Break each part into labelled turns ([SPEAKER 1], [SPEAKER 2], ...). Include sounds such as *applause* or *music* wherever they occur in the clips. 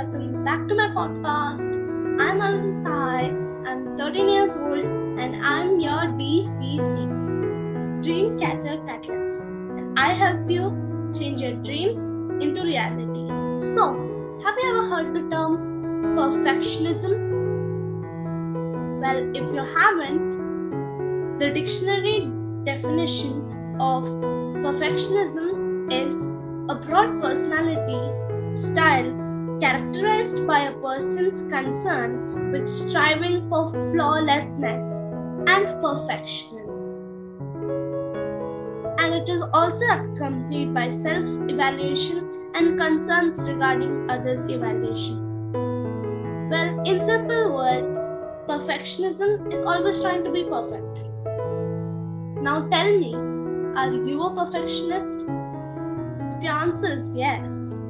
[SPEAKER 1] welcome back to my podcast. I'm Alvin Sai, I'm 13 years old, and I'm your DCC, Dreamcatcher Catalyst. And I help you change your dreams into reality. So, have you ever heard the term perfectionism? Well, if you haven't, the dictionary definition of perfectionism is a broad personality, style, characterized by a person's concern with striving for flawlessness and perfection. And it is also accompanied by self evaluation and concerns regarding others' evaluation. Well, in simple words, perfectionism is always trying to be perfect. Now tell me, are you a perfectionist? If your answer is yes,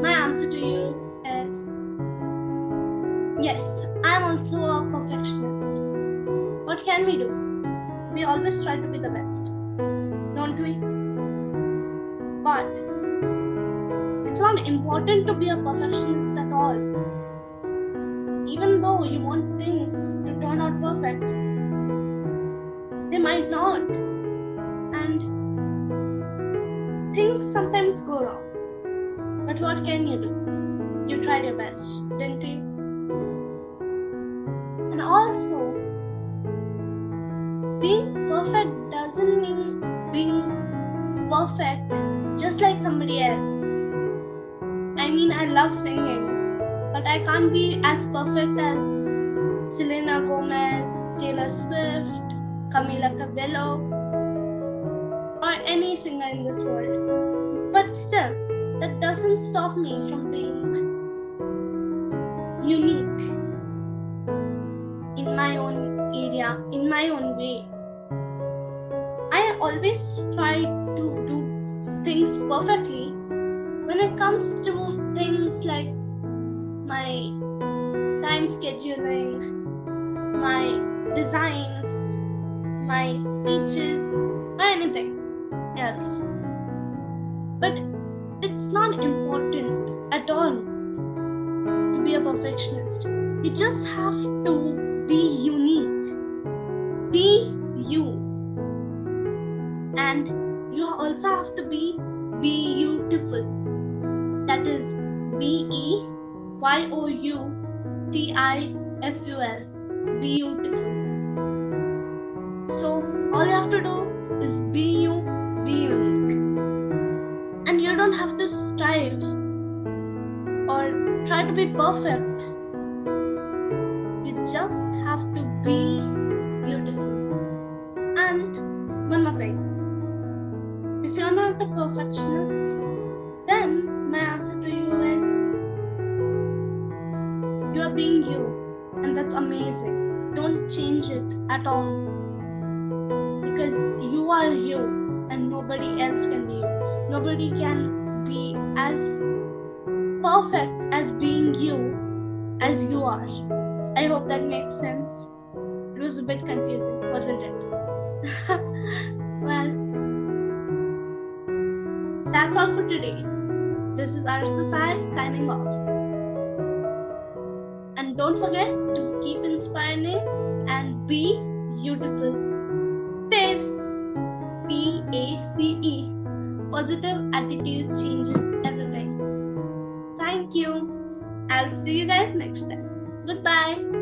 [SPEAKER 1] my answer to you is yes, I'm also a perfectionist. What can we do? We always try to be the best, don't we? But it's not important to be a perfectionist at all. Even though you want things to turn out perfect, they might not. And things sometimes go wrong. But what can you do? You tried your best, didn't you? And also, being perfect doesn't mean being perfect just like somebody else. I mean, I love singing, but I can't be as perfect as Selena Gomez, Taylor Swift, Camila Cabello, or any singer in this world. But still, that doesn't stop me from being unique in my own area, in my own way. I always try to do things perfectly when it comes to things like my time scheduling, my designs, my speeches, or anything else. Not important at all to be a perfectionist. You just have to be unique. Be you. And you also have to be beautiful. That is B E Y O U T I F U L. Beautiful. So all you have to do is be you, be unique. Have to strive or try to be perfect. You just have to be beautiful. And one more thing. If you're not a perfectionist, then my answer to you is you are being you, and that's amazing. Don't change it at all because you are you, and nobody else can be you. Nobody can be as perfect as being you as you are. I hope that makes sense. It was a bit confusing, wasn't it? *laughs* well, that's all for today. This is RSSI signing off. And don't forget to keep inspiring and be beautiful. Positive attitude changes everything. Thank you. I'll see you guys next time. Goodbye.